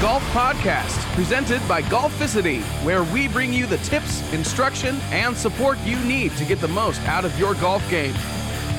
Golf Podcast, presented by Golficity, where we bring you the tips, instruction, and support you need to get the most out of your golf game.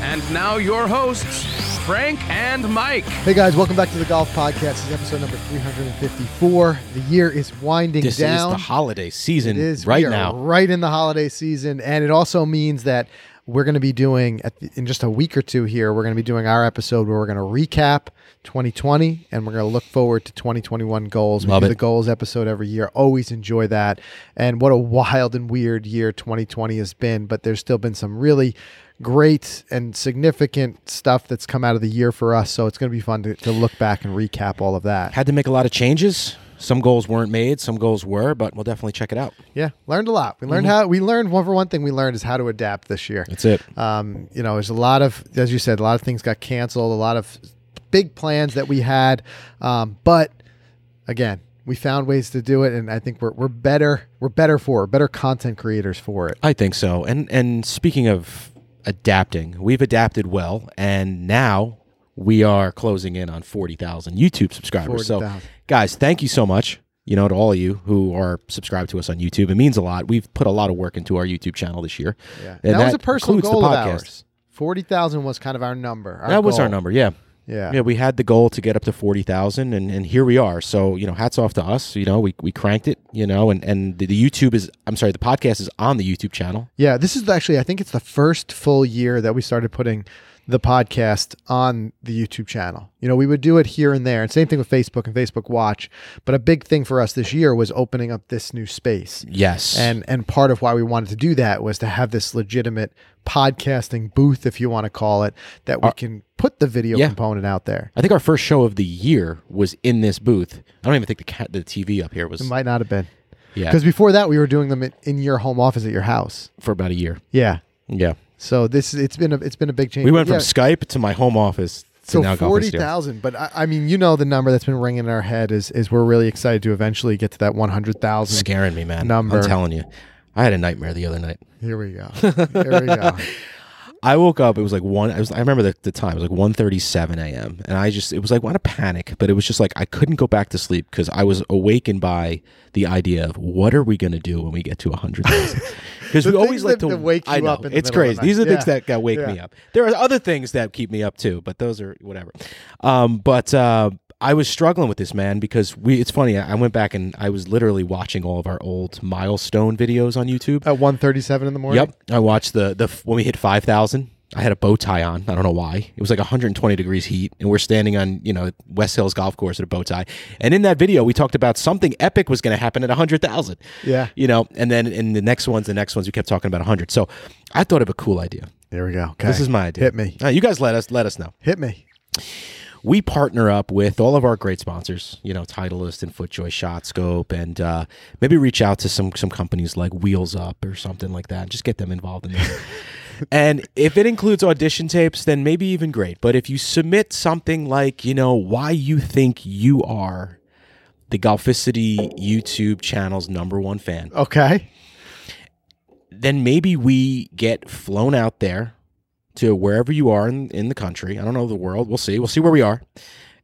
And now, your hosts, Frank and Mike. Hey guys, welcome back to the Golf Podcast. This is episode number 354. The year is winding This down. is the holiday season It is right we are now. right in the holiday season, and it also means that we're going to be doing at the, in just a week or two here. We're going to be doing our episode where we're going to recap 2020 and we're going to look forward to 2021 goals. Love we do it. the goals episode every year. Always enjoy that. And what a wild and weird year 2020 has been, but there's still been some really great and significant stuff that's come out of the year for us. So it's going to be fun to, to look back and recap all of that. Had to make a lot of changes. Some goals weren't made, some goals were, but we'll definitely check it out. Yeah, learned a lot. We learned how we learned one for one thing we learned is how to adapt this year. That's it. Um, you know, there's a lot of, as you said, a lot of things got canceled, a lot of big plans that we had. Um, but again, we found ways to do it, and I think we're we're better we're better for it, better content creators for it. I think so. And and speaking of adapting, we've adapted well, and now we are closing in on forty thousand YouTube subscribers. So, 40,000. Guys, thank you so much. You know, to all of you who are subscribed to us on YouTube, it means a lot. We've put a lot of work into our YouTube channel this year. Yeah, And that, was a personal goal of podcast. ours. Forty thousand was kind of our number. our that was our number, yeah. Yeah. Yeah, we had the goal to get up to forty thousand, and, and here we are. So you know, hats off to us. You know, we, we cranked it. You know, and and the, the YouTube is I'm sorry, the podcast is on the YouTube channel. Yeah, this is actually I think it's the first full year that we started putting the podcast on the YouTube channel. You know, we would do it here and there, and same thing with Facebook and Facebook Watch. But a big thing for us this year was opening up this new space. Yes, And and part of why we wanted to do that was to have this legitimate podcasting booth, if you want to call it, that we can put the video yeah. component out there. I think our first show of the year was in this booth. I don't even think the cat, the TV up here was It might not have been yeah because before that we were doing them in, in your home office at your house. for about a year. Yeah. Yeah, So this it's been a it's been a big change. we went from Yeah. Skype to my home office. To So now forty thousand, but I, I mean, you know, the number that's been ringing in our head is is we're really excited to eventually get to that one hundred thousand. scaring me, man. Number. I'm telling you, I had a nightmare the other night. Here we go. Here we go. I woke up. It was like one. I was. I remember the, the time. It was like 1.37 a.m. And I just. It was like what a panic. But it was just like I couldn't go back to sleep because I was awakened by the idea of what are we going to do when we get to hundred thousand. Because we always like to wake I you know up in the it's of crazy. the These are the night. things that, that wake Yeah. me up. There are other things that keep me up too, but those are whatever. Um, but uh, I was struggling with this man because we. It's funny. I went back and I was literally watching all of our old milestone videos on YouTube. At one thirty seven in the morning. Yep. I watched the the when we hit 5,000. I had a bow tie on. I don't know why. It was like 120 degrees heat and we're standing on, you know, West Hills golf course at a bow tie. And in that video we talked about something epic was going to happen at 100,000. Yeah. You know, and then in the next ones, the next ones we kept talking about 100. So I thought of a cool idea. There we go. Okay. This is my idea. Hit me. Uh, you guys let us let us know. Hit me. We partner up with all of our great sponsors, you know, Titleist and FootJoy Shot Scope, and uh, maybe reach out to some some companies like Wheels Up or something like that. Just get them involved in this. and if it includes audition tapes, then maybe even great. But if you submit something like, you know, why you think you are the Golficity YouTube channel's number one fan, Okay. then maybe we get flown out there to wherever you are in, in the country. I don't know the world. We'll see. We'll see where we are.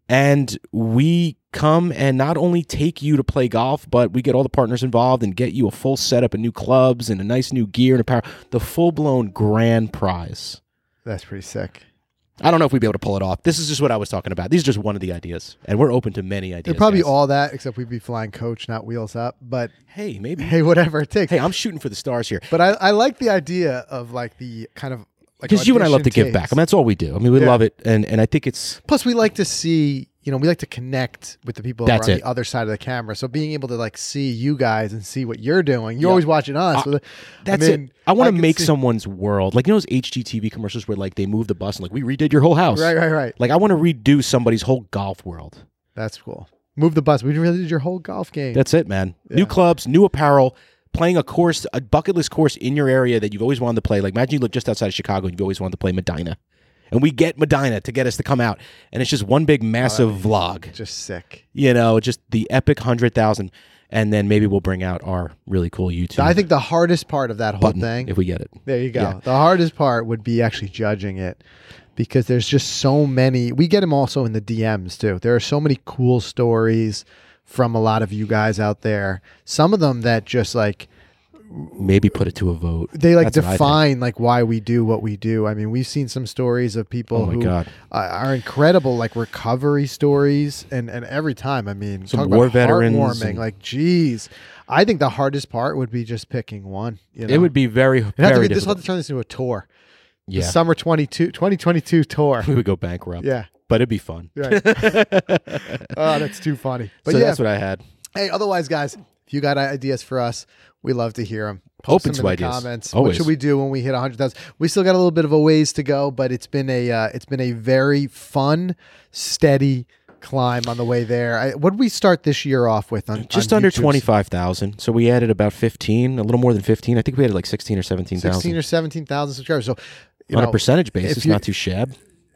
And we come and not only take you to play golf, but we get all the partners involved and get you a full setup of new clubs and a nice new gear and apparel. The full blown grand prize. That's pretty sick. I don't know if we'd be able to pull it off. This is just what I was talking about. These are just one of the ideas. And we're open to many ideas. They're probably guys. all that, except we'd be flying coach, not wheels up. But Hey, maybe. hey, whatever it takes. Hey, I'm shooting for the stars here. But I, I like the idea of like the kind of like Because you and I love to give back. I mean, that's all we do. I mean, we Yeah. love it. And, and I think it's Plus, we like to see, you know, we like to connect with the people That's on it. the other side of the camera. So being able to like see you guys and see what you're doing, you're Yeah. always watching us. I- That's mean, it. I want to make see- someone's world like you know those HGTV commercials where like they move the bus and like we redid your whole house. Right, right, right. Like I want to redo somebody's whole golf world. That's cool. Move the bus. We really did your whole golf game. That's it, man. Yeah. New clubs, new apparel, playing a course, a bucket list course in your area that you've always wanted to play. Like imagine you live just outside of Chicago and you've always wanted to play Medina. And we get Medina to get us to come out. And it's just one big massive vlog. Just sick. You know, just the epic hundred thousand. And then maybe we'll bring out our really cool YouTube I think the hardest part of that whole button thing, if we get it. there you go. Yeah. The hardest part would be actually judging it because there's just so many. We get them also in the DMs too. There are so many cool stories from a lot of you guys out there. Some of them that just like Maybe put it to a vote. they like That's what I think. define like why we do what we do. I mean, we've seen some stories of people Oh who uh, are incredible, like recovery stories, and and every time, I mean, Some war veterans heartwarming. and- Like, geez, I think the hardest part would be just picking one. You know? It would be very, It'd have to be, this will have to turn this into a tour. The Yeah, summer 22, 2022 tour. we would go bankrupt. yeah. But it'd be fun. Right. oh, that's too funny. But so yeah, that's what I had. hey, otherwise, guys, if you got ideas for us, we love to hear them. Open them to in the ideas. comments. What should we do when we hit 100,000? We still got a little bit of a ways to go, but it's been a uh, it's been a very fun, steady climb on the way there. I, what did we start this year off with? On Just on under YouTube's? twenty five thousand. So we added about fifteen, a little more than fifteen. I think we had like sixteen or seventeen 16 thousand or 17,000 subscribers. So, you on know, a percentage basis. you- Not too shab.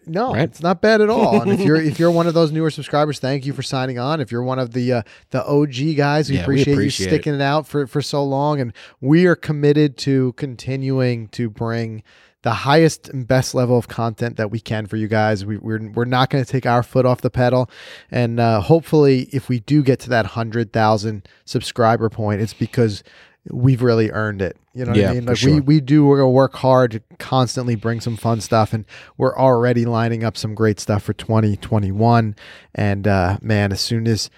No, right? it's not bad at all. And if you're if you're one of those newer subscribers, thank you for signing on. If you're one of the uh, the OG guys, we Yeah, we appreciate, appreciate you it. sticking it. out for for so long. And we are committed to continuing to bring the highest and best level of content that we can for you guys. We, we're we're not going to take our foot off the pedal. And uh, hopefully, if we do get to that hundred thousand subscriber point, it's because we've really earned it. You know what Yeah, I mean? Like we we do we're gonna work hard to constantly bring some fun stuff and we're already lining up some great stuff for 2021 and uh man as soon as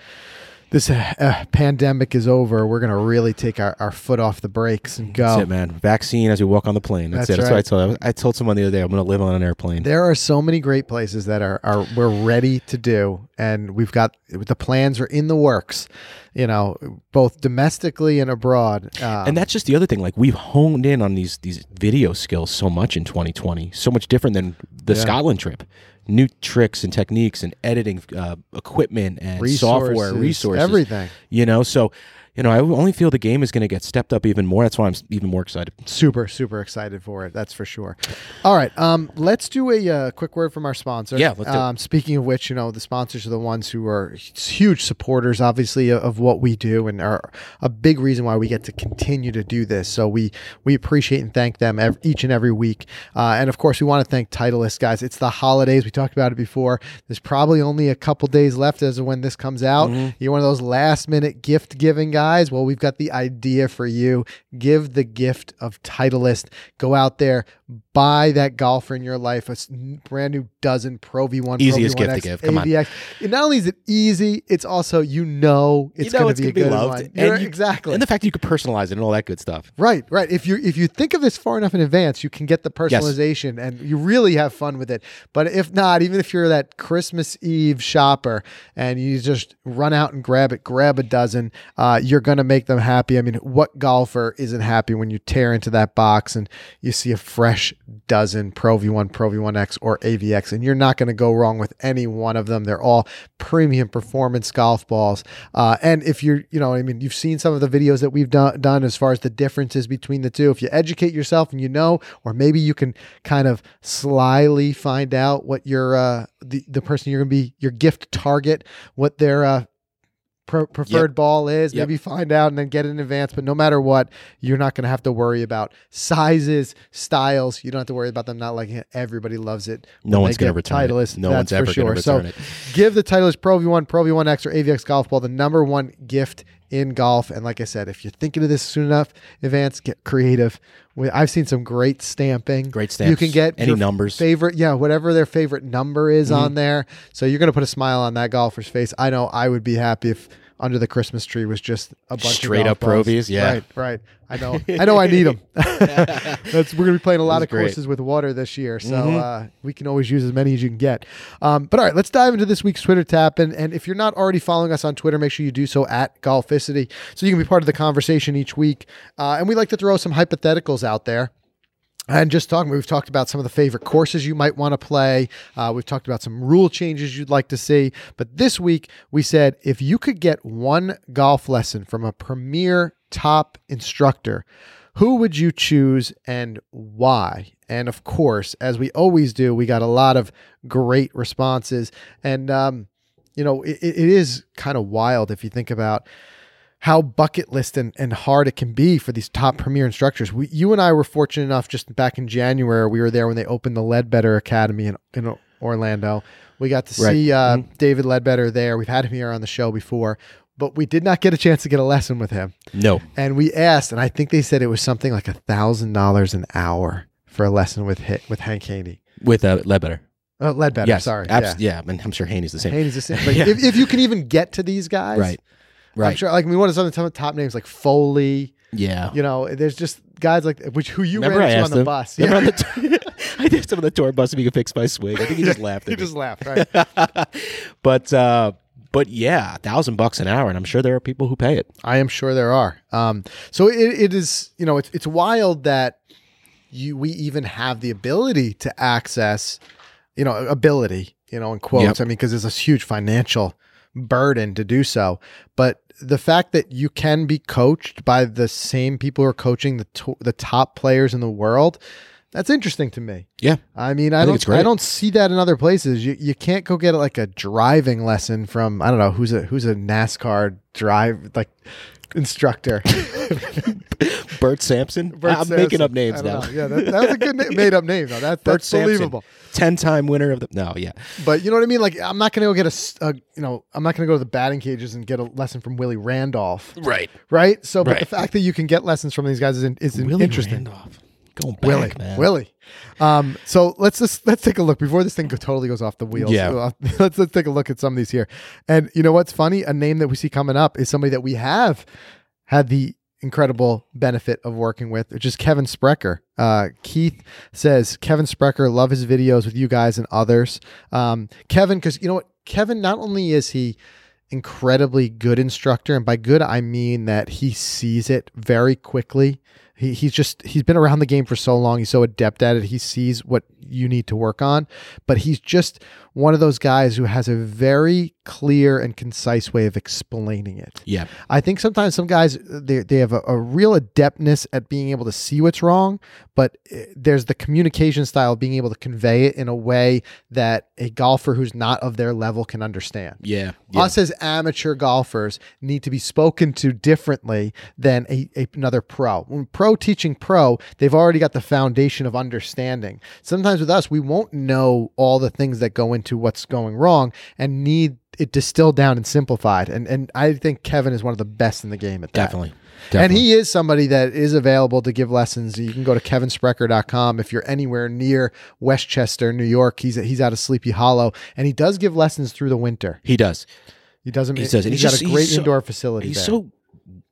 this uh, uh, pandemic is over we're gonna really take our, our foot off the brakes and go That's it, man. Vaccine as we walk on the plane. That's, That's it. That's what I told. I told someone the other day I'm going to live on an airplane. there are so many great places that are, are we're ready to do and we've got the plans are in the works you know both domestically and abroad um, and that's just the other thing. Like we've honed in on these these video skills so much in 2020, so much different than the Yeah. Scotland trip. New tricks and techniques and editing uh, equipment and software resources, resources, everything. You know, so you know, I only feel the game is going to get stepped up even more. That's why I'm even more excited. super super excited for it that's for sure all right um let's do a uh, quick word from our sponsor Yeah, let's do it. um speaking of which you know the sponsors are the ones who are huge supporters obviously of, what we do and are a big reason why we get to continue to do this so we we appreciate and thank them ev- each and every week uh, and of course we want to thank titleist guys it's the holidays we talked about it before there's probably only a couple days left as of when this comes out Mm-hmm. you're one of those last minute gift giving guys well we've got the idea for you. Give the gift of titleist. Go out there buy that golfer in your life a brand new dozen pro v1 Easiest pro gift v1x, to give. Come on. AVX. And not only is it easy it's also you know it's You know going to be a gonna be good loved. one And you- exactly And the fact that you could personalize it and all that good stuff. Right, right. If you if you think of this far enough in advance, you can get the personalization and you really have fun with it. But if not, even if you're that Christmas Eve shopper and you just run out and grab it, grab a dozen, uh, you're gonna make them happy. I mean, what golfer isn't happy when you tear into that box and you see a fresh dozen Pro V1, Pro V1X, or AVX, and you're not gonna go wrong with any one of them. They're all premium performance golf balls. Uh, and if you're, you know, I mean, you've seen some of the videos that we've done, done as far as the differences between the two. If you educate yourself and you know, or maybe you can kind of slyly find out what your, uh, the, the person you're going to be, your gift target, what their, uh, pre- preferred ball is. Yep. Maybe find out and then get it in advance. But no matter what, you're not going to have to worry about sizes, styles. You don't have to worry about them not liking it. Everybody loves it. No one's gonna get return it. No one's ever sure. gonna So return it. give the Titleist Pro V1, Pro V1X, or AVX golf ball the number one gift in golf. And like I said, if you're thinking of this soon enough, advance, get creative. I've seen some great stamping. Great stamps. You can get Any your numbers. favorite, yeah, whatever their favorite number is Mm-hmm. on there. So you're gonna put a smile on that golfer's face. I know I would be happy if under the Christmas tree was just a bunch of Straight of up balls. Provies, yeah. right, right. I know, I know, I need them. That's we're gonna be playing a lot That's of great. courses with water this year, so Mhm. uh, we can always use as many as you can get. Um, but all right, let's dive into this week's Twitter tap. And, and if you're not already following us on Twitter, make sure you do so at Golficity, so you can be part of the conversation each week. Uh, and we like to throw some hypotheticals out there. And just talking, we've talked about some of the favorite courses you might want to play. Uh, we've talked about some rule changes you'd like to see. But this week, we said if you could get one golf lesson from a premier top instructor, who would you choose and why? And of course, as we always do, we got a lot of great responses. And, um, you know, it, it is kind of wild if you think about how bucket list and, and hard it can be for these top premier instructors. We, you and I were fortunate enough just back in January, we were there when they opened the Leadbetter Academy in, in Orlando. We got to Right. see uh, David Leadbetter there. We've had him here on the show before. but we did not get a chance to get a lesson with him. No. And we asked, and I think they said it was something like a thousand dollars an hour for a lesson with hit with Hank Haney. With uh, Leadbetter. Uh, Leadbetter, Yes. sorry. abs- yeah. yeah. and I'm sure Haney's the same. Haney's the same. But Yeah. if, if you can even get to these guys, Right. I'm Right. sure. Like, I mean, what are some of the top names like Foley? Yeah. You know, there's just guys like which who you Remember ran into on the him? bus. Yeah. on the t- I asked him on the tour bus if he could fix my swing. I think he just laughed he just laughed. Right. but uh, but yeah, a thousand bucks an hour, and I'm sure there are people who pay it. I am sure there are. Um, so it, it is, you know, it's it's wild that you we even have the ability to access, you know, ability, you know, in quotes. Yep. I mean, because there's a huge financial burden to do so, but the fact that you can be coached by the same people who are coaching the to- the top players in the world. That's interesting to me. Yeah. I mean, I, think don't. I don't see that in other places. You you can't go get like a driving lesson from I don't know who's a who's a NASCAR drive like instructor. Bert Sampson. Bert I'm making up names now. know. Yeah, that, that was a good na- made up name though. That, that's Sampson, believable. ten-time winner of the. No, yeah, But you know what I mean? Like I'm not going to go get a you know I'm not going to go to the batting cages and get a lesson from Willie Randolph, right. right? So, but the fact that you can get lessons from these guys is, is Willie interesting. Randolph. Going back, Willie, man. Willie. Um, so let's just let's take a look before this thing go, totally goes off the wheels. Yeah. Let's let's take a look at some of these here. And you know what's funny? A name that we see coming up is somebody that we have had the incredible benefit of working with, which is Kevin Sprecher. Uh, Keith says Kevin Sprecher love his videos with you guys and others. Um, Kevin, because you know what, Kevin not only is he incredibly good instructor, and by good I mean that he sees it very quickly. He, he's just he's been around the game for so long. He's so adept at it. He sees what you need to work on, but he's just one of those guys who has a very clear and concise way of explaining it. Yeah, I think sometimes some guys they, they have a, a real adeptness at being able to see what's wrong, but eh, there's the communication style of being able to convey it in a way that a golfer who's not of their level can understand. yeah, yeah. Us as amateur golfers need to be spoken to differently than a, a- another pro. When pro teaching pro, they've already got the foundation of understanding. Sometimes with us, we won't know all the things that go into what's going wrong and need it distilled down and simplified. And and I think Kevin is one of the best in the game at that. definitely. And he is somebody that is available to give lessons. You can go to kevinsprecher.com if you're anywhere near Westchester, New York. He's he's out of Sleepy Hollow and he does give lessons through the winter. he does. He doesn't. He does, He's he's got just- a great he's so- indoor facility. He's there. so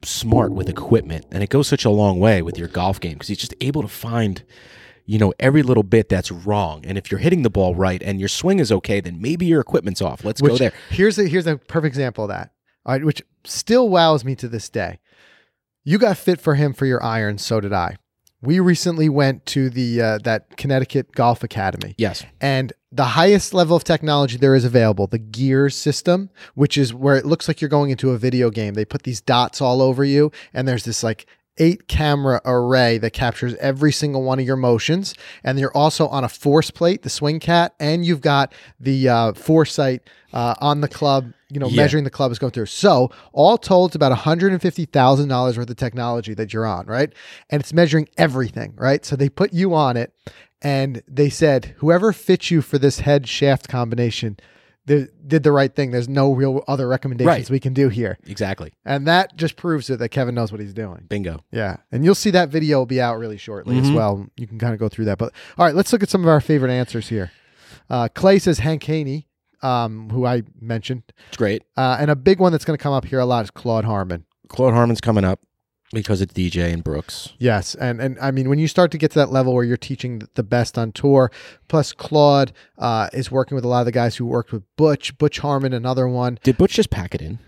smart with equipment, and it goes such a long way with your golf game because he's just able to find, you know, every little bit that's wrong. And if you're hitting the ball right and your swing is okay, then maybe your equipment's off. Let's go there. Here's a here's a perfect example of that. All right, which still wows me to this day. You got fit for him for your irons, so did I. We recently went to the uh, that Connecticut Golf Academy. Yes. and the highest level of technology there is available, the Gears system, which is where it looks like you're going into a video game. They put these dots all over you, and there's this like eight camera array that captures every single one of your motions. And you're also on a force plate, the swing cat, and you've got the uh, foresight uh, on the club, you know, Yeah. measuring the club is going through. So all told, it's about $150,000 worth of technology that you're on, right? And it's measuring everything, right? So they put you on it and they said, whoever fits you for this head shaft combination did the right thing. There's no real other recommendations Right. we can do here. Exactly. And that just proves it that Kevin knows what he's doing. Bingo. Yeah. And you'll see that video will be out really shortly as Mhm. well. You can kind of go through that. But all right, let's look at some of our favorite answers here. Uh, Clay says Hank Haney, um, who I mentioned. It's great. Uh, and a big one that's going to come up here a lot is Claude Harmon. Claude Harmon's coming up because it's DJ and Brooks. Yes, and and I mean when you start to get to that level where you're teaching the best on tour, plus Claude uh, is working with a lot of the guys who worked with Butch, Butch Harmon, another one. Did Butch just pack it in?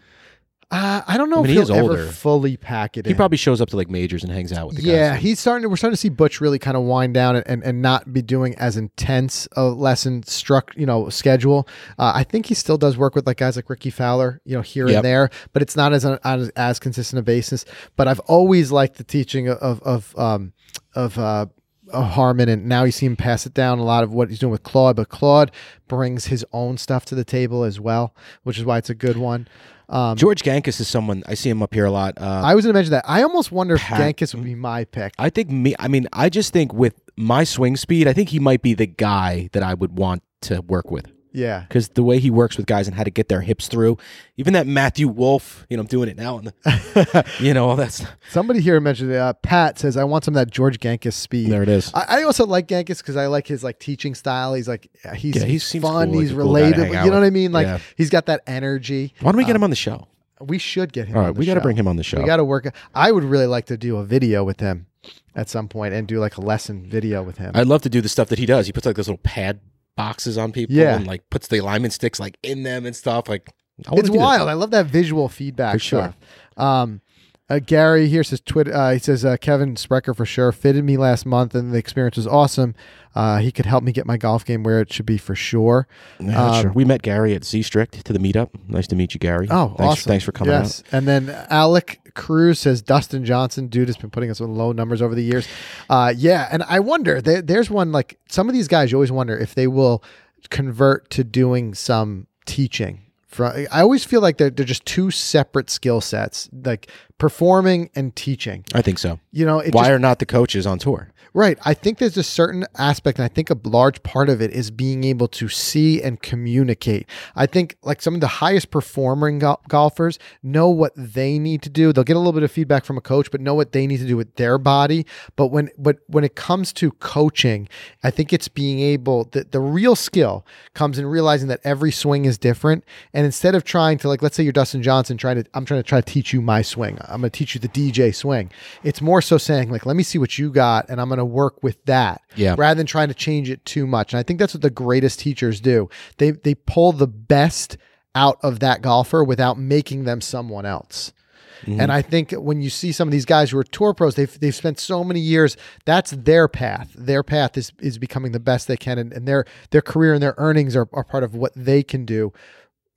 Uh, I don't know I mean, if he'll ever older. fully pack it He in. probably shows up to like majors and hangs out with the yeah, guys. he's starting to. We're starting to see Butch really kind of wind down and, and, and not be doing as intense a lesson struck, you know, schedule. Uh, I think he still does work with like guys like Rickie Fowler, you know, here Yep. and there, but it's not as on as, as consistent a basis. But I've always liked the teaching of of um of uh. of Harmon, and now you see him pass it down a lot of what he's doing with Claude. But Claude brings his own stuff to the table as well, which is why it's a good one. Um, George Gankas is someone I see him up here a lot. Uh, I was going to mention that. I almost wonder if Pat- Gankas would be my pick. I think me. I mean, I just think with my swing speed, I think he might be the guy that I would want to work with. Yeah. because the way he works with guys and how to get their hips through, even that Matthew Wolff, you know, I'm doing it now, and you know all that stuff. Somebody here mentioned uh, Pat says I want some of that George Gankas speed. There it is. I, I also like Gankas because I like his like teaching style. He's like he's, Yeah, he fun. cool, he's cool to relatable. out you know what I mean? Like Yeah. he's got that energy. Why don't we get him on the show? We should get him. All on the we got to bring him on the show. We got to work. I would really like to do a video with him at some point and do like a lesson video with him. I'd love to do the stuff that he does. He puts like this little pad boxes on people Yeah. and like puts the alignment sticks like in them and stuff. Like it's wild. I love that visual feedback For sure. Um, uh, Gary here says Twitter. Uh, he says uh, Kevin Sprecher for sure fitted me last month, and the experience was awesome. Uh, he could help me get my golf game where it should be for sure. Yeah, Um, sure. We met Gary at Z Strict to the meetup. Nice to meet you, Gary. Oh, thanks, awesome! Thanks for coming yes. out. And then Alec Cruz says Dustin Johnson, dude, has been putting us on low numbers over the years. Uh, yeah, and I wonder there, there's one like some of these guys. You always wonder if they will convert to doing some teaching. From I always feel like they're they're just two separate skill sets, like performing and teaching. I think so. You know, Why just, are not the coaches on tour? Right. I think there's a certain aspect, and I think a large part of it is being able to see and communicate. I think like some of the highest performing gol- golfers know what they need to do. They'll get a little bit of feedback from a coach, but know what they need to do with their body. But when but when it comes to coaching, I think it's being able that the real skill comes in realizing that every swing is different. And instead of trying to like let's say you're Dustin Johnson trying to I'm trying to try to teach you my swing. I'm gonna teach you the DJ swing. It's more so saying like let me see what you got and I'm gonna work with that. Yeah. Rather than trying to change it too much. And I think that's what the greatest teachers do. They they pull the best out of that golfer without making them someone else. Mm-hmm. And I think when you see some of these guys who are tour pros, they've they've spent so many years. That's their path. Their path is is becoming the best they can, and, and their their career and their earnings are, are part of what they can do,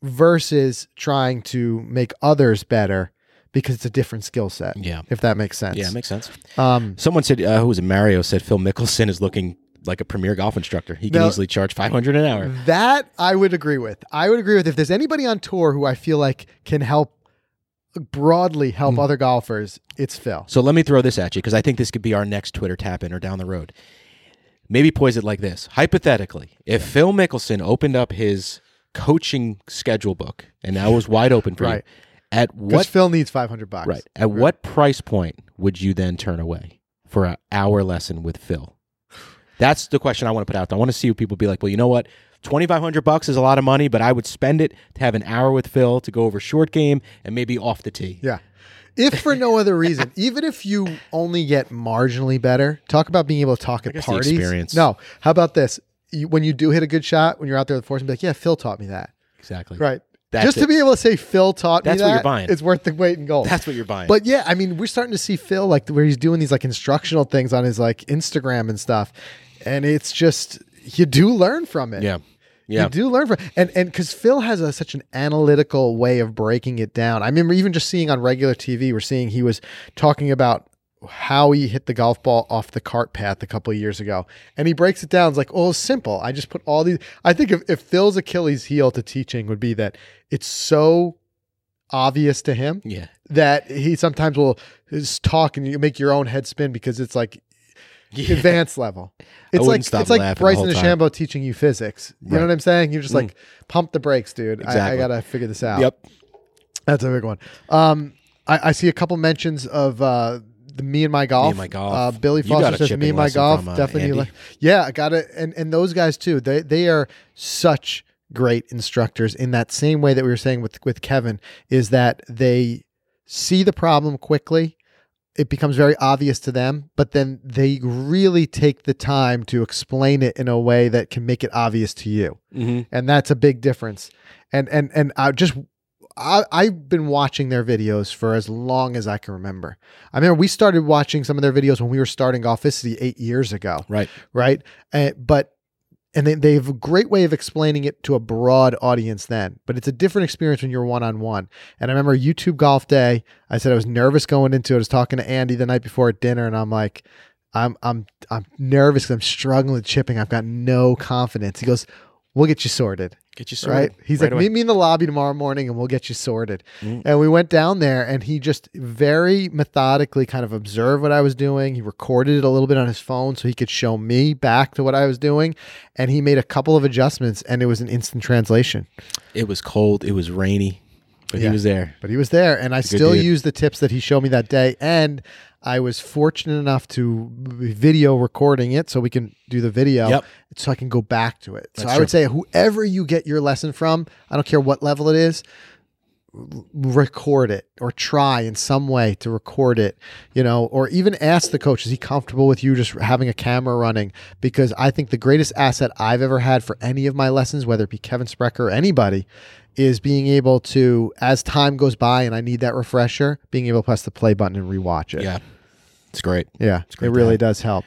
versus trying to make others better because it's a different skill set. Yeah. if that makes sense. Yeah, it makes sense. um, Someone said, uh, who was it? Mario said Phil Mickelson is looking like a premier golf instructor. He can Now- easily charge 500 an hour. That I would agree with. I would agree with if there's anybody on tour who I feel like can help broadly help other golfers, it's Phil. So let me throw this at you because I think this could be our next Twitter tap in or down the road. Maybe poise it like this. Hypothetically, if Phil Mickelson opened up his coaching schedule book and that was wide open for you, Right. At what Phil needs 500 bucks. right at what price point would you then turn away for an hour lesson with Phil? That's the question I want to put out there. I want to see what people be like. Well, you know what? Twenty five hundred bucks is a lot of money, but I would spend it to have an hour with Phil to go over short game and maybe off the tee. Yeah. If for no other reason, even if you only get marginally better, talk about being able to talk at parties. experience. No. How about this? You, when you do hit a good shot, when you're out there with the force, and be like, yeah, Phil taught me that. Exactly. Right. That's Just it. to be able to say Phil taught That's me what that, you're buying. it's worth the weight in gold. That's what you're buying. But yeah, I mean, we're starting to see Phil like where he's doing these like instructional things on his like Instagram and stuff, and it's just you do learn from it. yeah, yeah. You do learn from and and because Phil has a, such an analytical way of breaking it down. I remember even just seeing on regular TV, we're seeing he was talking about how he hit the golf ball off the cart path a couple of years ago, and he breaks it down. It's like, oh, it's simple. I just put all these. I think if, if Phil's Achilles heel to teaching would be that it's so obvious to him Yeah. that he sometimes will just talk and you make your own head spin because it's like advanced level. It's like it's like Bryson. DeChambeau teaching you physics. You know Right. Mm. what I'm saying? You're just like pump the brakes, dude. I, I gotta figure this out. Yep. That's a big one. Um, I, I see a couple mentions of uh, the me and my golf. and My Golf. Uh, Billy Foster says me and my golf. from, uh, definitely. Andy. yeah, I got it. And and those guys too. They they are such great instructors in that same way that we were saying with with Kevin is that they see the problem quickly. It becomes very obvious to them, but then they really take the time to explain it in a way that can make it obvious to you hmm and that's a big difference. And and and I just I, I've been watching their videos for as long as I can remember. I remember we started watching some of their videos when we were starting Golficity eight years ago, Right. right? Uh, but and they, they have a great way of explaining it to a broad audience then, but it's a different experience when you're one on one. And I remember YouTube Golf Day. I said I was nervous going into it. I was talking to Andy the night before at dinner, and I'm like, I'm I'm I'm nervous I'm struggling with chipping. I've got no confidence. He goes, "We'll get you sorted." Get you right? sorted. He's right like, away. meet me in the lobby tomorrow morning and we'll get you sorted. Mm. And we went down there and he just very methodically kind of observed what I was doing. He recorded it a little bit on his phone so he could show me back to what I was doing. And he made a couple of adjustments and it was an instant translation. It was cold. It was rainy, but Yeah. he was there. But he was there and I He's a good still use the tips that he showed me that day. And I was fortunate enough to be video recording it so we can do the video Yep. so I can go back to it. So That's I would say whoever you get your lesson from, I don't care what level it is, record it or try in some way to record it, you know, or even ask the coach, is he comfortable with you just having a camera running? Because I think the greatest asset I've ever had for any of my lessons, whether it be Kevin Sprecher or anybody, is being able to, as time goes by and I need that refresher, being able to press the play button and rewatch it. Yeah, it's great. Yeah, great it really have. does help.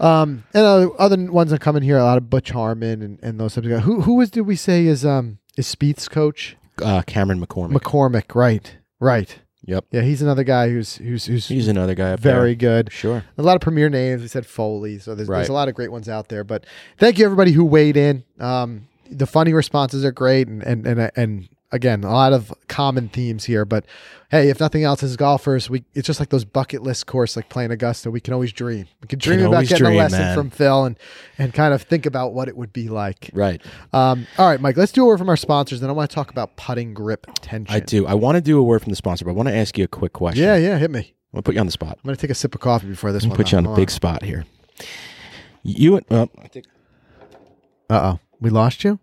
Um, and uh, other ones that come in here, a lot of Butch Harmon and, and those types of guys. Who who was did we say is um is Spieth's coach? Uh, Cameron McCormick. McCormick, right, right. yep, Yeah, he's another guy who's who's who's he's another guy very there. good. Sure. A lot of premier names. We said Foley, so there's, there's a lot of great ones out there. But thank you everybody who weighed in. Um, the funny responses are great, and and and and again, a lot of common themes here. But hey, if nothing else, as golfers, we it's just like those bucket list course, like playing Augusta. We can always dream. We can dream about getting dream, a lesson man. from Phil and and kind of think about what it would be like. Right. Um, all right, Mike, let's do a word from our sponsors. Then I want to talk about putting grip tension. I do. I want to do a word from the sponsor, but I want to ask you a quick question. Yeah, yeah, hit me. I'm gonna put you on the spot. I'm gonna take a sip of coffee before this I'm one. gonna put you on a big spot here. You and well, I think Uh oh, we lost you.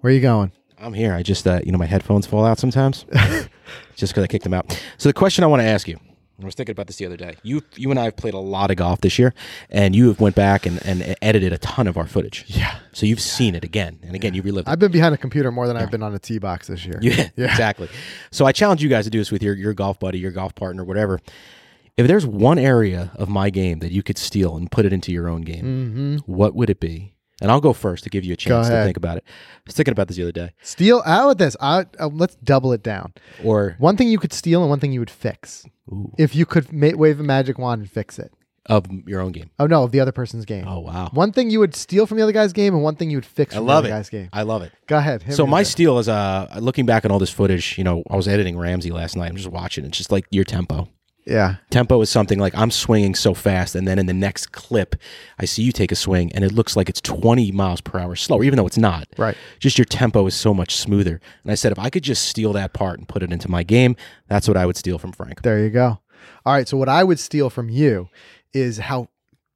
Where are you going? I'm here. I just uh, you know my headphones fall out sometimes, just because I kicked them out. So the question I want to ask you. I was thinking about this the other day. You, you and I have played a lot of golf this year, and you have went back and, and edited a ton of our footage. Yeah. So you've seen it again and again. You relived it. I've been behind a computer more than I've been on a tee box this year. Yeah, Yeah. exactly. So I challenge you guys to do this with your, your golf buddy, your golf partner, whatever. If there's one area of my game that you could steal and put it into your own game, what would it be? And I'll go first to give you a chance to think about it. I was thinking about this the other day. Steal out with this. I, uh, let's double it down. Or One thing you could steal and one thing you would fix. Ooh. If you could ma- wave a magic wand and fix it. of your own game. Oh no, of the other person's game. Oh wow. One thing you would steal from the other guy's game and one thing you would fix I from love the it. other guy's game. I love it. Go ahead. hit So me my with it. steal is uh looking back on all this footage, you know, I was editing Ramsey last night. I'm just watching. It's just like your tempo. Yeah. Tempo is something like I'm swinging so fast, and then in the next clip, I see you take a swing, and it looks like it's 20 miles per hour slower, even though it's not. Right. Just your tempo is so much smoother. And I said, if I could just steal that part and put it into my game, that's what I would steal from Frank. There you go. All right. So what I would steal from you is how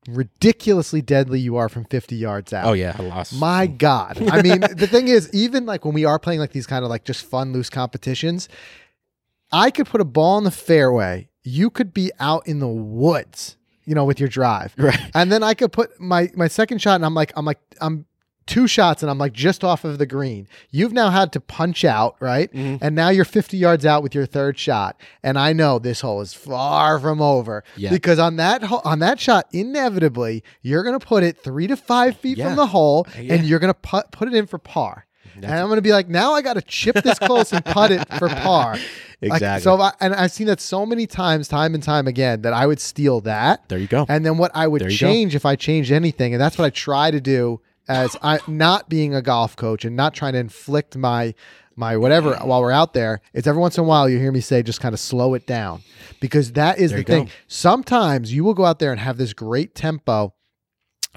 ridiculously deadly you are from 50 yards out. Oh yeah, I lost. My God. I mean, the thing is, even like when we are playing like these kind of like just fun, loose competitions, I could put a ball in the fairway. You could be out in the woods, you know, with your drive. Right. And then I could put my my second shot and I'm like, I'm like, I'm two shots and I'm like just off of the green. You've now had to punch out, right? Mm-hmm. And now you're 50 yards out with your third shot. And I know this hole is far from over Yeah. because on that ho- on that shot, inevitably you're gonna put it three to five feet Yeah. from the hole, Yeah. and you're gonna put put it in for par. And I'm gonna be like, now I got to chip this close and putt it for par. Like, Exactly. so, if I, and I've seen that so many times, time and time again, that I would steal that. There you go. And then what I would you go. change if I changed anything, and that's what I try to do as I not being a golf coach and not trying to inflict my my whatever while we're out there. It's every once in a while you hear me say just kind of slow it down because that is There the thing. go. Sometimes you will go out there and have this great tempo.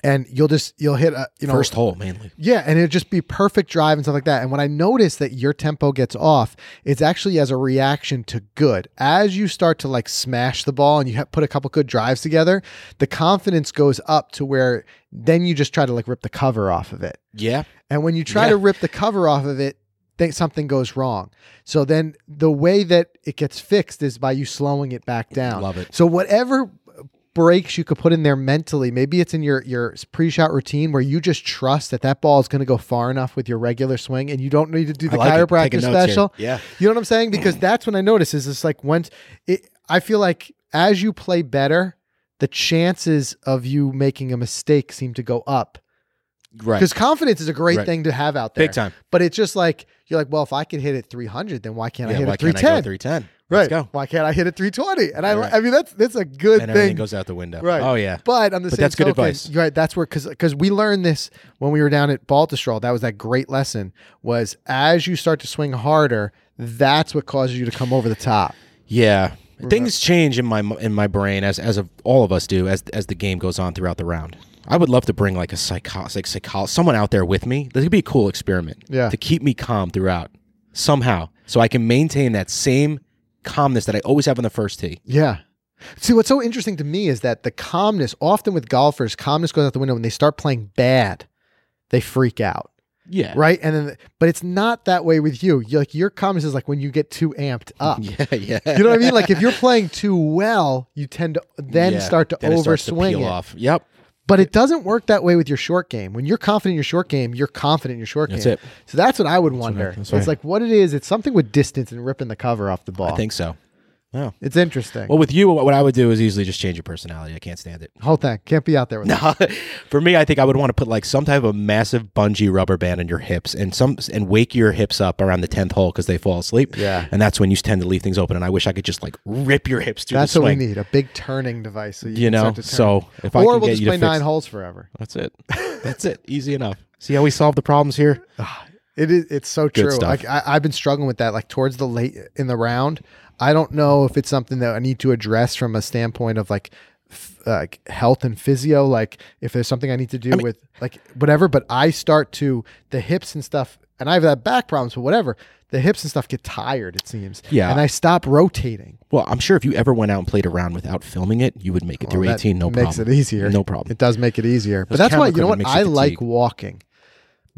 And you'll just you'll hit a you know First hole mainly. yeah, and it'll just be perfect drive and stuff like that. And when I notice that your tempo gets off, it's actually as a reaction to good. As you start to like smash the ball and you have put a couple good drives together, the confidence goes up to where then you just try to like rip the cover off of it. Yeah. And when you try Yeah. to rip the cover off of it, think something goes wrong. So then the way that it gets fixed is by you slowing it back down. Love it. So whatever breaks you could put in there mentally, maybe it's in your your pre-shot routine where you just trust that that ball is going to go far enough with your regular swing and you don't need to do the like chiropractor notes here. special. Yeah. You know what I'm saying? Because that's when I notice is it's like once it I feel like as you play better, the chances of you making a mistake seem to go up. Right. Because confidence is a great Right. thing to have out there. Big time. But it's just like you're like, well, if I can hit it 300, then why can't I hit it 310? 310? Right. go. Why can't I hit a 320? And I, Right. I mean, that's that's a good thing. and everything thing. goes out the window. Right. Oh yeah. But on the But same that's good token, advice. Right. That's where because because we learned this when we were down at Baltusrol. That was that great lesson. Was as you start to swing harder, that's what causes you to come over the top. Yeah. Things change in my in my brain as as of all of us do as as the game goes on throughout the round. I would love to bring like a psycho, like psycho, someone out there with me. This could be a cool experiment. Yeah. To keep me calm throughout somehow, so I can maintain that same calmness that I always have on the first tee. Yeah. See, what's so interesting to me is that the calmness, often with golfers, calmness goes out the window when they start playing bad. They freak out. Yeah. right? And then, but it's not that way with you. You're like your calmness is like when you get too amped up. Yeah. Yeah. You know what I mean? Like if you're playing too well, you tend to then Yeah. start to Then it starts to overswing it. off. Yep. But it doesn't work that way with your short game. When you're confident in your short game, you're confident in your short That's game. it. So that's what I would wonder. that's It's right. like what it is. It's something with distance and ripping the cover off the ball. I think so. Oh. it's interesting. Well, with you, what I would do is easily just change your personality. I can't stand it. Whole thing can't be out there with No, for me, I think I would want to put like some type of a massive bungee rubber band on your hips and some and wake your hips up around the tenth hole because they fall asleep. Yeah. and that's when you tend to leave things open. And I wish I could just like rip your hips through That's what we need a big turning device. So you, You can know, start to turn. so if I or can we'll get just you to play fix- nine holes forever. That's it. That's it. Easy enough. See how we solve the problems here? Ah, It is. It's so true. stuff. Like I, I've been struggling with that. Like towards the late in the round, I don't know if it's something that I need to address from a standpoint of like, f- uh, like health and physio. Like if there's something I need to do with like whatever. But I start to the hips and stuff, and I have that back problems. But whatever, the hips and stuff get tired. It seems. Yeah. And I stop rotating. Well, I'm sure if you ever went out and played around without filming it, you would make it through Well, that 18. No makes problem. it easier. No problem. It does make it easier. But that's why you know what I like walking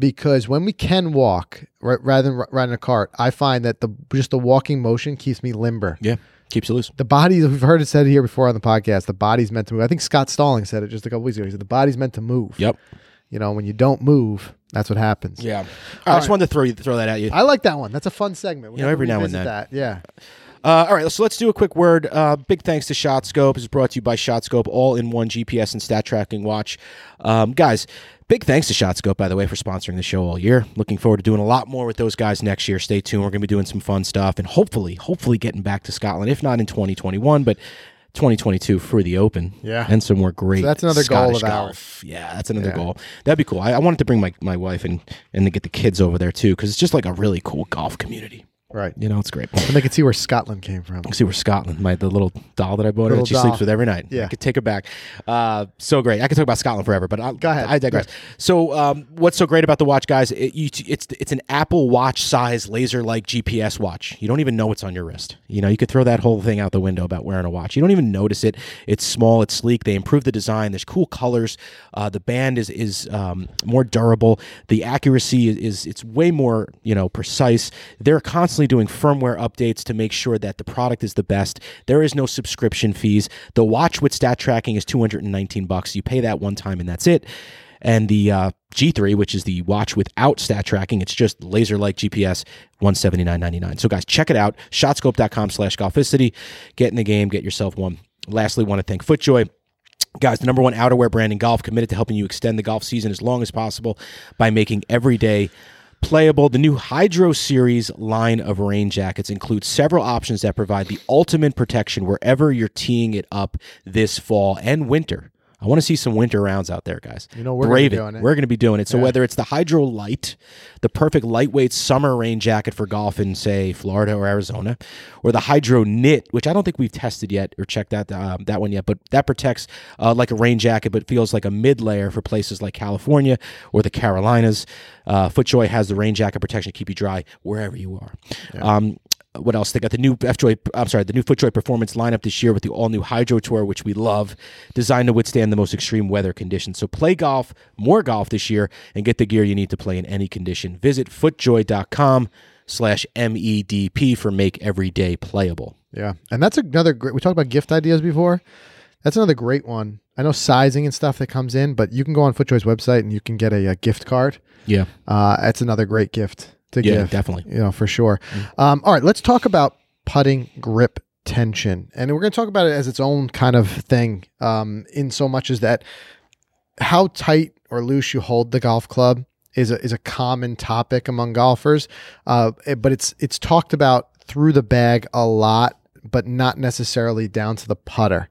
because when we can walk ra- rather than riding a cart, I find that the just the walking motion keeps me limber. Yeah, keeps you loose. The body, we've heard it said here before on the podcast, the body's meant to move. I think Scott Stalling said it just a couple weeks ago. He said the body's meant to move. Yep. You know, when you don't move, that's what happens. Yeah. I just wanted to throw you throw that at you. I like that one. That's a fun segment. We You know, every now and then. That. Yeah. Uh, all right, so let's do a quick word. Uh, big thanks to ShotScope. This is brought to you by ShotScope, all-in-one GPS and stat tracking watch. Um, guys, big thanks to ShotScope, by the way, for sponsoring the show all year. Looking forward to doing a lot more with those guys next year. Stay tuned. We're going to be doing some fun stuff and hopefully, hopefully getting back to Scotland, if not in 2021, but 2022 for the Open. Yeah. And some more great So that's another goal of golf. Yeah, that's another Yeah. goal. That'd be cool. I, I wanted to bring my, my wife and, and to get the kids over there too, because it's just like a really cool golf community. Right. You know, it's great. And they can see where Scotland came from. See where Scotland, my the little doll that I bought her that she doll. sleeps with every night. Yeah. I could take her back. Uh, so great. I could talk about Scotland forever, but I'll, Go ahead. I digress. So, um, what's so great about the watch, guys? It, you, it's it's an Apple Watch size laser like GPS watch. You don't even know it's on your wrist. You know, you could throw that whole thing out the window about wearing a watch. You don't even notice it. It's small. It's sleek. They improved the design. There's cool colors. Uh, the band is is um, more durable. The accuracy is, is it's way more you know precise. They're constantly doing firmware updates to make sure that the product is the best. There is no subscription fees. The watch with stat tracking is 219 bucks. You pay that one time and that's it. And the uh, G3, which is the watch without stat tracking, it's just laser like GPS, 179.99. So guys, check it out. Shotscope.com slash golficity. Get in the game, get yourself one. Lastly, want to thank FootJoy. Guys, the number one outerwear brand in golf, committed to helping you extend the golf season as long as possible by making every day playable. The new Hydro Series line of rain jackets includes several options that provide the ultimate protection wherever you're teeing it up this fall and winter. I want to see some winter rounds out there, guys. You know, we're gonna be it. doing it. We're going to be doing it. So whether it's the Hydro Light, the perfect lightweight summer rain jacket for golf in say Florida or Arizona, or the Hydro Knit, which I don't think we've tested yet or checked that um, that one yet, but that protects uh, like a rain jacket, but feels like a mid layer for places like California or the Carolinas. Uh, FootJoy has the rain jacket protection to keep you dry wherever you are. Um, what else? They got the new FJoy, I'm sorry, the new FootJoy Performance lineup this year with the all new Hydro Tour, which we love, designed to withstand the most extreme weather conditions. So play golf, more golf this year, and get the gear you need to play in any condition. Visit footjoy.com slash MEDP for make every day playable. Yeah, and that's another great. We talked about gift ideas before. That's another great one. I know sizing and stuff that comes in, but you can go on FootJoy's website and you can get a, a gift card. Yeah. Uh, that's another great gift to Yeah, give. definitely. You know, for sure. Um, all right, let's talk about putting grip tension, and we're going to talk about it as its own kind of thing. Um, in so much as that, how tight or loose you hold the golf club is a is a common topic among golfers. Uh, but it's it's talked about through the bag a lot but not necessarily down to the putter.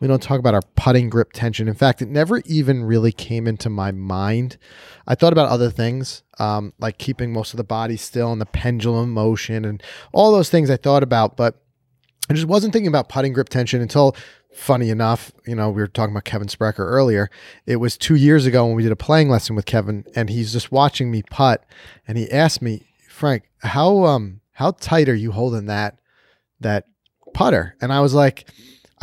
We don't talk about our putting grip tension. In fact, it never even really came into my mind. I thought about other things, um, like keeping most of the body still and the pendulum motion and all those things I thought about, but I just wasn't thinking about putting grip tension until, funny enough, you know, we were talking about Kevin Sprecher earlier. It was two years ago when we did a playing lesson with Kevin, and he's just watching me putt, and he asked me, Frank, how um how tight are you holding that that putter? And I was like,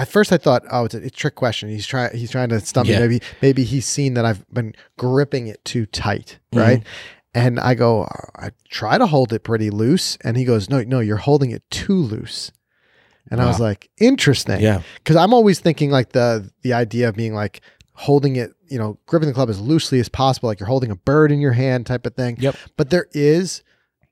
at first I thought, oh, it's a, it's a trick question. He's trying he's trying to stump Yeah. me. Maybe maybe he's seen that I've been gripping it too tight, mm-hmm. right? And I go, I try to hold it pretty loose, and he goes, no, no, you're holding it too loose. And I was like, interesting, Yeah. because I'm always thinking like the the idea of being like holding it, you know, gripping the club as loosely as possible, like you're holding a bird in your hand, type of thing. Yep. But there is,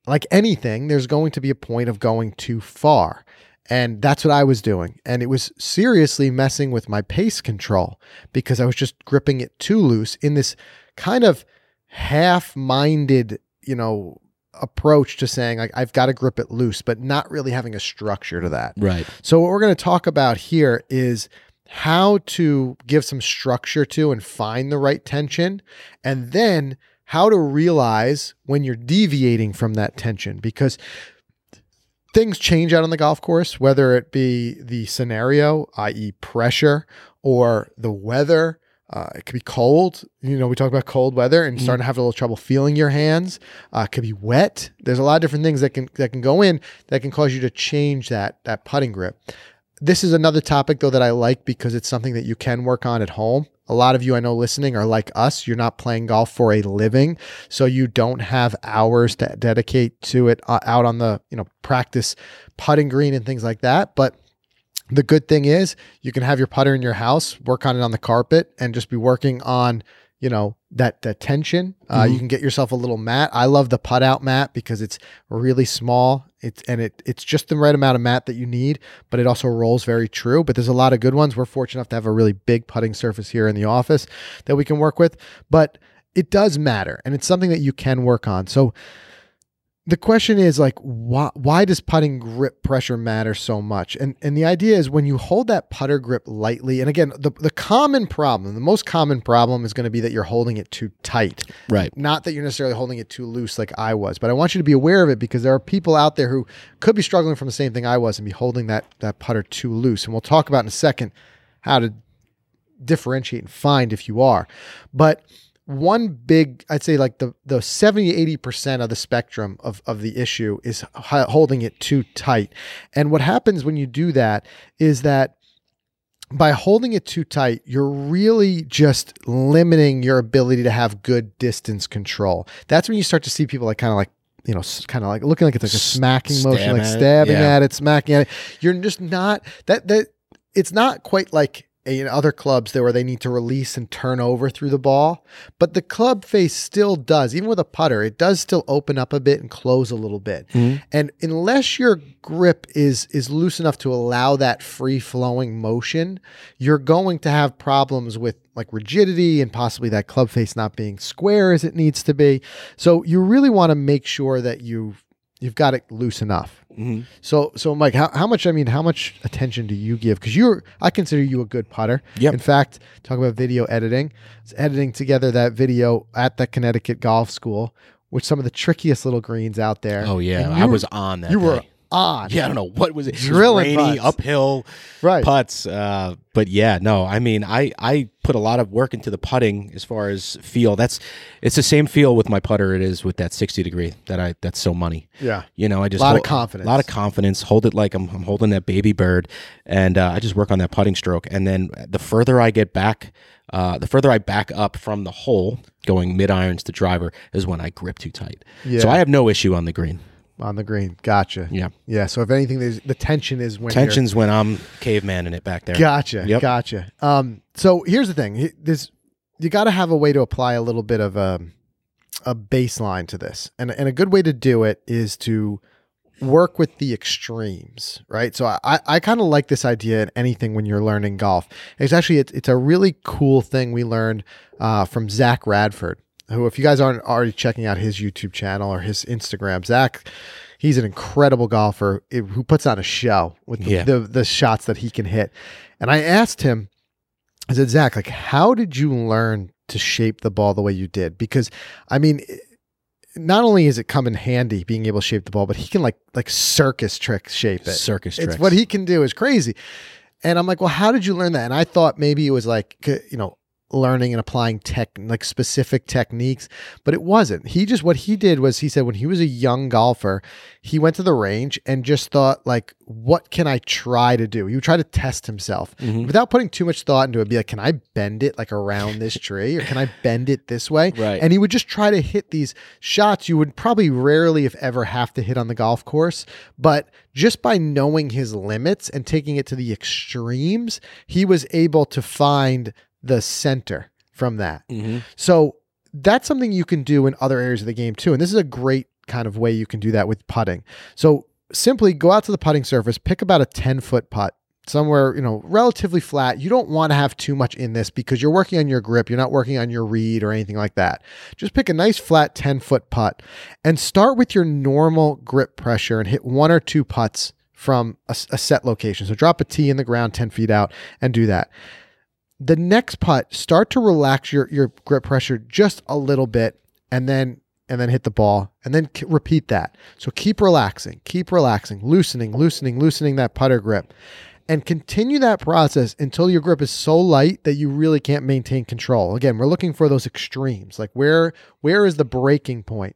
like anything, there's going to be a point of going too far. And that's what I was doing. And it was seriously messing with my pace control because I was just gripping it too loose in this kind of half minded, you know, approach to saying, like, I've got to grip it loose, but not really having a structure to that. Right. So, what we're going to talk about here is how to give some structure to and find the right tension, and then how to realize when you're deviating from that tension because things change out on the golf course, whether it be the scenario, i.e., pressure, or the weather. Uh, it could be cold. You know, we talk about cold weather and starting to have a little trouble feeling your hands. Uh, it could be wet. There's a lot of different things that can that can go in that can cause you to change that that putting grip. This is another topic though that I like because it's something that you can work on at home. A lot of you I know listening are like us. You're not playing golf for a living, so you don't have hours to dedicate to it uh, out on the you know practice putting green and things like that. But the good thing is you can have your putter in your house, work on it on the carpet, and just be working on you know that that tension. Uh, You can get yourself a little mat. I love the putt out mat because it's really small. It's and it it's just the right amount of mat that you need, but it also rolls very true. But there's a lot of good ones. We're fortunate enough to have a really big putting surface here in the office that we can work with. But it does matter, and it's something that you can work on. So the question is like why why does putting grip pressure matter so much and and the idea is when you hold that putter grip lightly and again the, the common problem the most common problem is going to be that you're holding it too tight Right. not that you're necessarily holding it too loose like I was, but I want you to be aware of it because there are people out there who could be struggling from the same thing I was and be holding that that putter too loose. And we'll talk about in a second how to differentiate and find if you are. But one big, I'd say like the the 70 80% of the spectrum of of the issue is holding it too tight. And what happens when you do that is that by holding it too tight, you're really just limiting your ability to have good distance control. That's when you start to see people like kind of like, you know, kind of like looking like it's like a smacking motion, like at it, stabbing yeah. at it, smacking at it. You're just not that that it's not quite like in other clubs there where they need to release and turn over through the ball, but the club face still does, even with a putter, it does still open up a bit and close a little bit. Mm-hmm. And unless your grip is is loose enough to allow that free flowing motion, you're going to have problems with like rigidity and possibly that club face not being square as it needs to be. So you really want to make sure that you you've got it loose enough. Mhm. So so Mike, how, how much I mean, how much attention do you give? Because you're I consider you a good putter. Yep. In fact, talk about video editing. I was editing together that video at the Connecticut Golf School, with some of the trickiest little greens out there. Oh yeah, I was on that. you were day. On. Yeah, I don't know what was it. It Drilling rainy, putts. uphill Right. putts. Uh, but yeah, no, I mean, I I put a lot of work into the putting as far as feel. That's it's the same feel with my putter it is with that sixty degree that I that's so money. Yeah. You know, I just a Lot of confidence. A lot of confidence. Hold it like I'm, I'm holding that baby bird, and uh, I just work on that putting stroke. And then the further I get back, uh, the further I back up from the hole, going mid irons to driver, is when I grip too tight. Yeah. So I have no issue on the green. On the green. Gotcha. Yeah. Yeah. So if anything, there's the tension is when Tensions when I'm caveman in it back there. Gotcha. Yep. Gotcha. Um, so here's the thing. This you got to have a way to apply a little bit of a a baseline to this, and and a good way to do it is to work with the extremes, right? So I I kind of like this idea in anything when you're learning golf. It's actually it's, it's a really cool thing we learned uh, from Zach Radford. Who, if you guys aren't already checking out his YouTube channel or his Instagram, Zach, he's an incredible golfer who puts on a show with the, Yeah. the, the shots that he can hit. And I asked him, I said, Zach, like, how did you learn to shape the ball the way you did? Because, I mean, not only is it come in handy being able to shape the ball, but he can like like circus trick shape it. Circus It's tricks. what he can do is crazy. And I'm like, well, how did you learn that? And I thought maybe it was like, you know, learning and applying tech, like specific techniques, but it wasn't. He just, what he did was he said when he was a young golfer, he went to the range and just thought, like, what can I try to do? He would try to test himself Mhm. without putting too much thought into it. Be like, can I bend it like around this tree or can I bend it this way? Right. And he would just try to hit these shots you would probably rarely, if ever, have to hit on the golf course. But just by knowing his limits and taking it to the extremes, he was able to find the center from that. Mhm. So that's something you can do in other areas of the game too. And this is a great kind of way you can do that with putting. So simply go out to the putting surface, pick about a 10 foot putt somewhere, you know, relatively flat. You don't want to have too much in this because you're working on your grip. You're not working on your read or anything like that. Just pick a nice flat 10 foot putt and start with your normal grip pressure and hit one or two putts from a, a set location. So drop a tee in the ground 10 feet out and do that the next putt start to relax your your grip pressure just a little bit and then and then hit the ball and then k- repeat that. So keep relaxing keep relaxing loosening loosening loosening that putter grip and continue that process until your grip is so light that you really can't maintain control. Again we're looking for those extremes like where where is the breaking point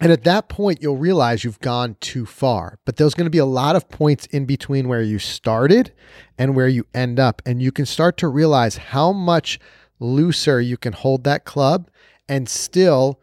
and at that point, you'll realize you've gone too far. But there's going to be a lot of points in between where you started and where you end up. And you can start to realize how much looser you can hold that club and still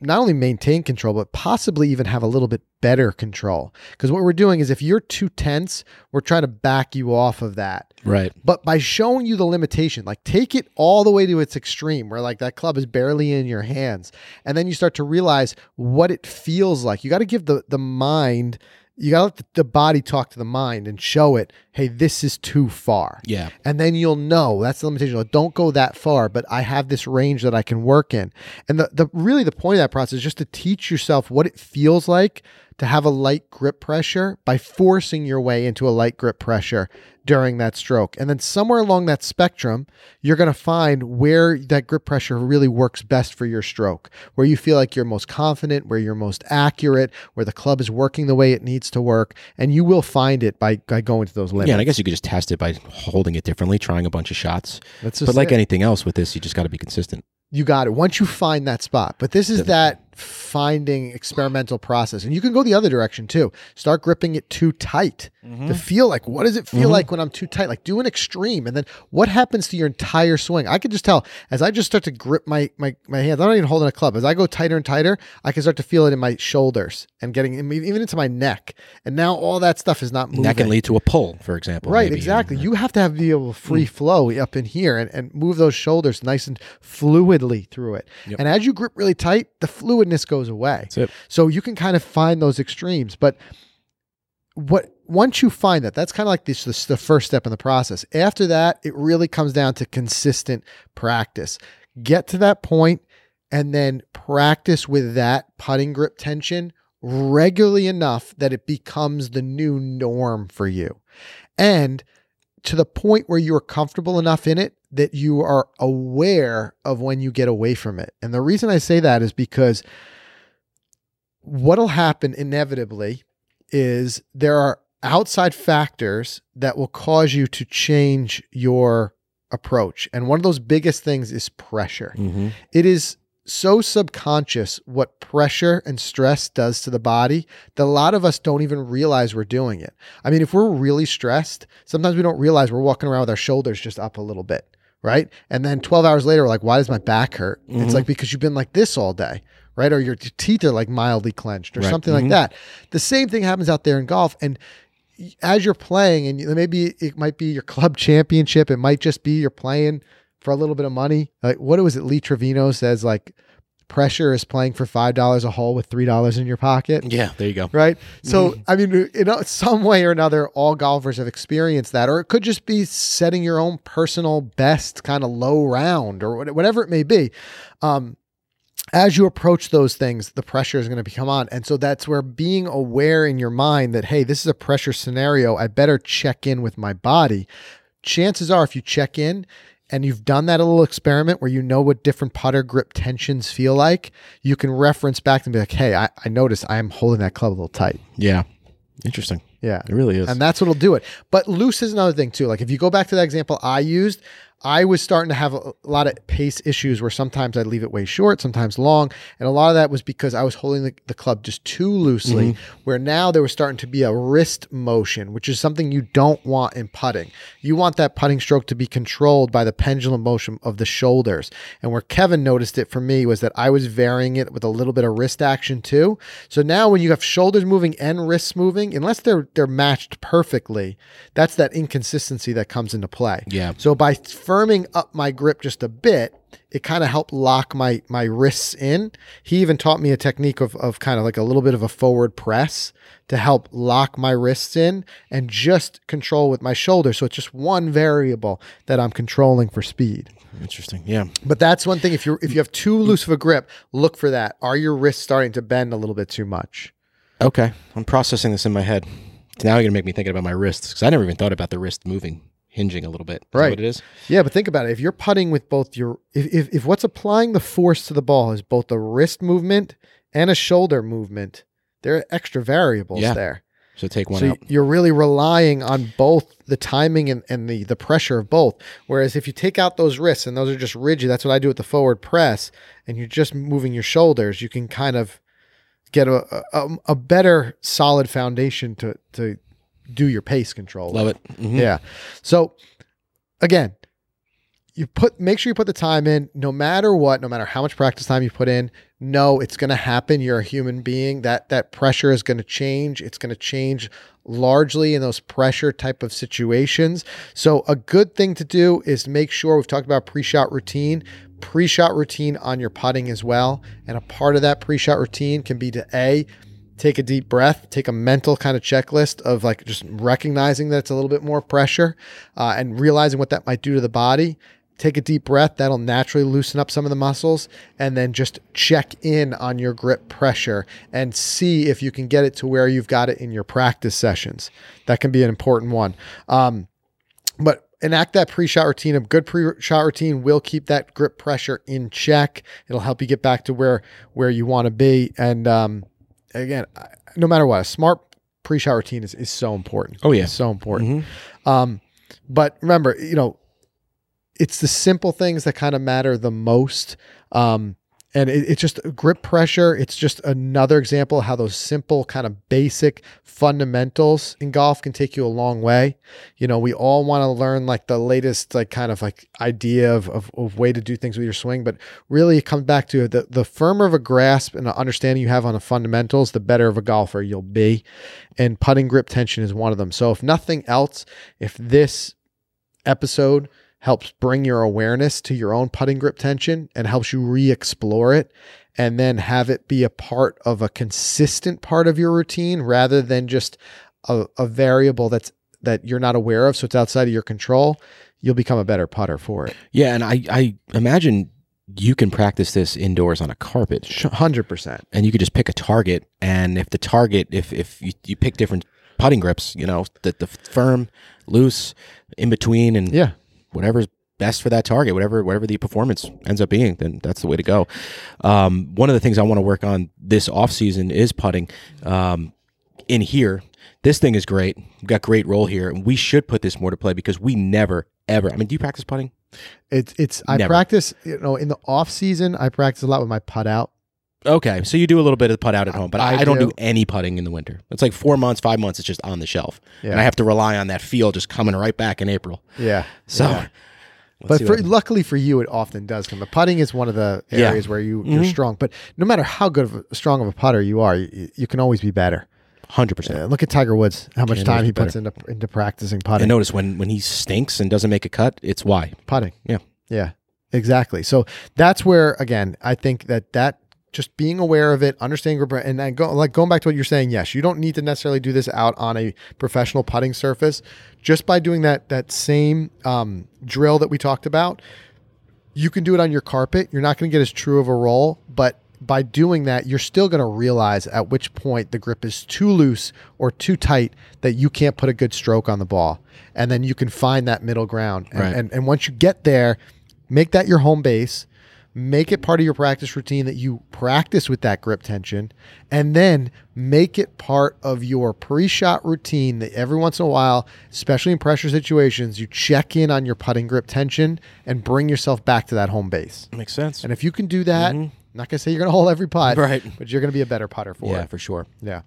not only maintain control, but possibly even have a little bit better control. Because what we're doing is if you're too tense, we're trying to back you off of that. Right. But by showing you the limitation, like take it all the way to its extreme, where like that club is barely in your hands, and then you start to realize what it feels like. You got to give the the mind, you got to let the, body talk to the mind and show it, hey, this is too far. Yeah. And then you'll know that's the limitation. Like, don't go that far, but I have this range that I can work in. And the, the really the point of that process is just to teach yourself what it feels like to have a light grip pressure by forcing your way into a light grip pressure during that stroke. And then somewhere along that spectrum, you're going to find where that grip pressure really works best for your stroke, where you feel like you're most confident, where you're most accurate, where the club is working the way it needs to work. And you will find it by, by going to those limits. Yeah, and I guess you could just test it by holding it differently, trying a bunch of shots. That's just But like it. anything else with this, you just got to be consistent. You got it. Once you find that spot. But this is that finding experimental process. And you can go the other direction too. Start gripping it too tight to mm-hmm. feel like what does it feel mm-hmm. like when I'm too tight? Like do an extreme. And then what happens to your entire swing? I can just tell as I just start to grip my my, my hands, I'm not even holding a club. As I go tighter and tighter, I can start to feel it in my shoulders and getting even into my neck. And now all that stuff is not moving. That can lead to a pull, for example. Right, exactly. You have to have be able to free flow up in here and, and move those shoulders nice and fluidly through it. Yep. And as you grip really tight, the fluidness goes away. So you can kind of find those extremes. But what once you find that, that's kind of like this, this the first step in the process. After that, it really comes down to consistent practice. Get to that point and then practice with that putting grip tension regularly enough that it becomes the new norm for you. And to the point where you're comfortable enough in it that you are aware of when you get away from it. And the reason I say that is because what'll happen inevitably is there are outside factors that will cause you to change your approach. And one of those biggest things is pressure. Mhm. It is so subconscious what pressure and stress does to the body that a lot of us don't even realize we're doing it. I mean, if we're really stressed, sometimes we don't realize we're walking around with our shoulders just up a little bit, right? And then 12 hours later, we're like, why does my back hurt? It's Mhm. like because you've been like this all day, right? Or your teeth are like mildly clenched or Right. something like Mhm. that. The same thing happens out there in golf. And as you're playing, and maybe it might be your club championship, it might just be you're playing for a little bit of money. Like what was it? Lee Trevino says like pressure is playing for five dollars a hole with three dollars in your pocket. Yeah, there you go. Right. So I mean, in some way or another, all golfers have experienced that, or it could just be setting your own personal best kind of low round or whatever it may be. Um, as you approach those things, the pressure is going to become on. And so that's where being aware in your mind that, hey, this is a pressure scenario. I better check in with my body. Chances are, if you check in and you've done that little experiment where you know what different putter grip tensions feel like, you can reference back and be like, hey, I, I noticed I am holding that club a little tight. Yeah. Interesting. Yeah. It really is. And that's what'll do it. But loose is another thing too. Like if you go back to that example I used, I was starting to have a, lot of pace issues where sometimes I'd leave it way short, sometimes long. And a lot of that was because I was holding the, the club just too loosely, mm-hmm. where now there was starting to be a wrist motion, which is something you don't want in putting. You want that putting stroke to be controlled by the pendulum motion of the shoulders. And where Kevin noticed it for me was that I was varying it with a little bit of wrist action too. So now when you have shoulders moving and wrists moving, unless they're they're matched perfectly, that's that inconsistency that comes into play. Yeah. So by firming up my grip just a bit, it kind of helped lock my my wrists in. He even taught me a technique of of kind of like a little bit of a forward press to help lock my wrists in and just control with my shoulder. So it's just one variable that I'm controlling for speed. Interesting. Yeah. But that's one thing. If you're if you have too loose of a grip, look for that. Are your wrists starting to bend a little bit too much? Okay. I'm processing this in my head. Now you're going to make me thinking about my wrists because I never even thought about the wrist moving, hinging a little bit. Is Right. what it is? Yeah, but think about it. If you're putting with both your if, if if what's applying the force to the ball is both a wrist movement and a shoulder movement, there are extra variables Yeah. there. So take one so out. you're really relying on both the timing and, and the the pressure of both. Whereas if you take out those wrists and those are just rigid, that's what I do with the forward press, and you're just moving your shoulders, you can kind of get a a, a better solid foundation to to do your pace control. Love it. Mhm. Yeah. So again, you put make sure you put the time in no matter what, no matter how much practice time you put in. No, it's going to happen. You're a human being. That that pressure is going to change. It's going to change largely in those pressure type of situations. So a good thing to do is make sure we've talked about pre-shot routine, pre-shot routine on your putting as well. And a part of that pre-shot routine can be to A, take a deep breath, take a mental kind of checklist of like just recognizing that it's a little bit more pressure uh, and realizing what that might do to the body. Take a deep breath, that'll naturally loosen up some of the muscles, and then just check in on your grip pressure and see if you can get it to where you've got it in your practice sessions. That can be an important one. Um, but enact that pre-shot routine. A good pre-shot routine will keep that grip pressure in check. It'll help you get back to where where you want to be. And um, again, no matter what, a smart pre-shot routine is, is so important. Oh, yeah. It's so important. Mhm. Um, but remember, you know, it's the simple things that kind of matter the most. Um, and it, it's just grip pressure. It's just another example of how those simple, kind of basic fundamentals in golf can take you a long way. You know, we all want to learn like the latest, like kind of like idea of, of, of way to do things with your swing, but really it comes back to the, the firmer of a grasp and understanding you have on the fundamentals, the better of a golfer you'll be. And putting grip tension is one of them. So if nothing else, if this episode helps bring your awareness to your own putting grip tension and helps you re-explore it and then have it be a part of a consistent part of your routine rather than just a, a variable that's that you're not aware of so it's outside of your control you'll become a better putter for it. Yeah, and I, I imagine you can practice this indoors on a carpet, 100% and you could just pick a target, and if the target, if if you, you pick different putting grips, you know, the the firm, loose, in between, and yeah whatever's best for that target, whatever whatever the performance ends up being, then that's the way to go. Um, one of the things I want to work on this off season is putting. Um, in here, this thing is great. We've got great roll here, and we should put this more to play because we never ever. I mean, do you practice putting? it's it's i Never. practice you know in the off season i practice a lot with my putt out Okay, so you do a little bit of putt out at home, but I, I don't do. do. any putting in the winter. It's like four months, five months. It's just on the shelf, and I have to rely on that feel just coming right back in April. yeah So, Yeah. but for, luckily for you, it often does come. But putting is one of the Yeah. areas where you, you're Mhm. strong. But no matter how good of a, strong of a putter you are, you, you can always be better. hundred percent. Look at Tiger Woods, how much time he puts into into practicing I putting. notice when when he stinks and doesn't make a cut, it's why. Putting. Yeah. Yeah. Exactly. So that's where again, I think that that just being aware of it, understanding grip, and then go, like going back to what you're saying. Yes, you don't need to necessarily do this out on a professional putting surface. Just by doing that that same um, drill that we talked about, You can do it on your carpet. You're not going to get as true of a roll, but by doing that, you're still going to realize at which point the grip is too loose or too tight that you can't put a good stroke on the ball. And then you can find that middle ground. And, Right. and, and once you get there, make that your home base. Make it part of your practice routine that you practice with that grip tension, and then make it part of your pre shot routine that every once in a while, especially in pressure situations, you check in on your putting grip tension and bring yourself back to that home base. Makes sense. And if you can do that, I'm not gonna say you're gonna hold every putt, Right. But you're gonna be a better putter for yeah, it. for sure. Yeah.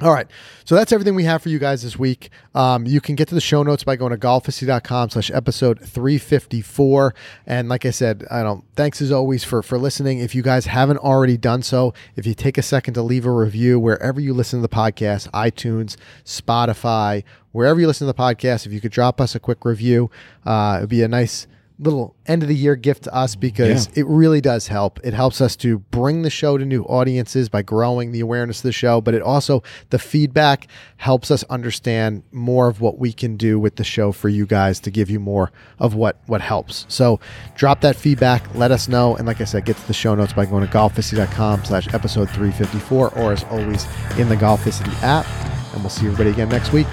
All right. So that's everything we have for you guys this week. Um, you can get to the show notes by going to golficity.com slash episode 354. And like I said, I don't thanks as always for for listening. If you guys haven't already done so, if you take a second to leave a review wherever you listen to the podcast, iTunes, Spotify, wherever you listen to the podcast, if you could drop us a quick review, uh, it'd be a nice little end of the year gift to us because Yeah. it really does help. It helps us to bring the show to new audiences by growing the awareness of the show, but it also the feedback helps us understand more of what we can do with the show for you guys to give you more of what what helps. So drop that feedback, let us know, and like I said, get to the show notes by going to golficity.com slash episode 354 or as always in the Golficity app. And we'll see everybody again next week.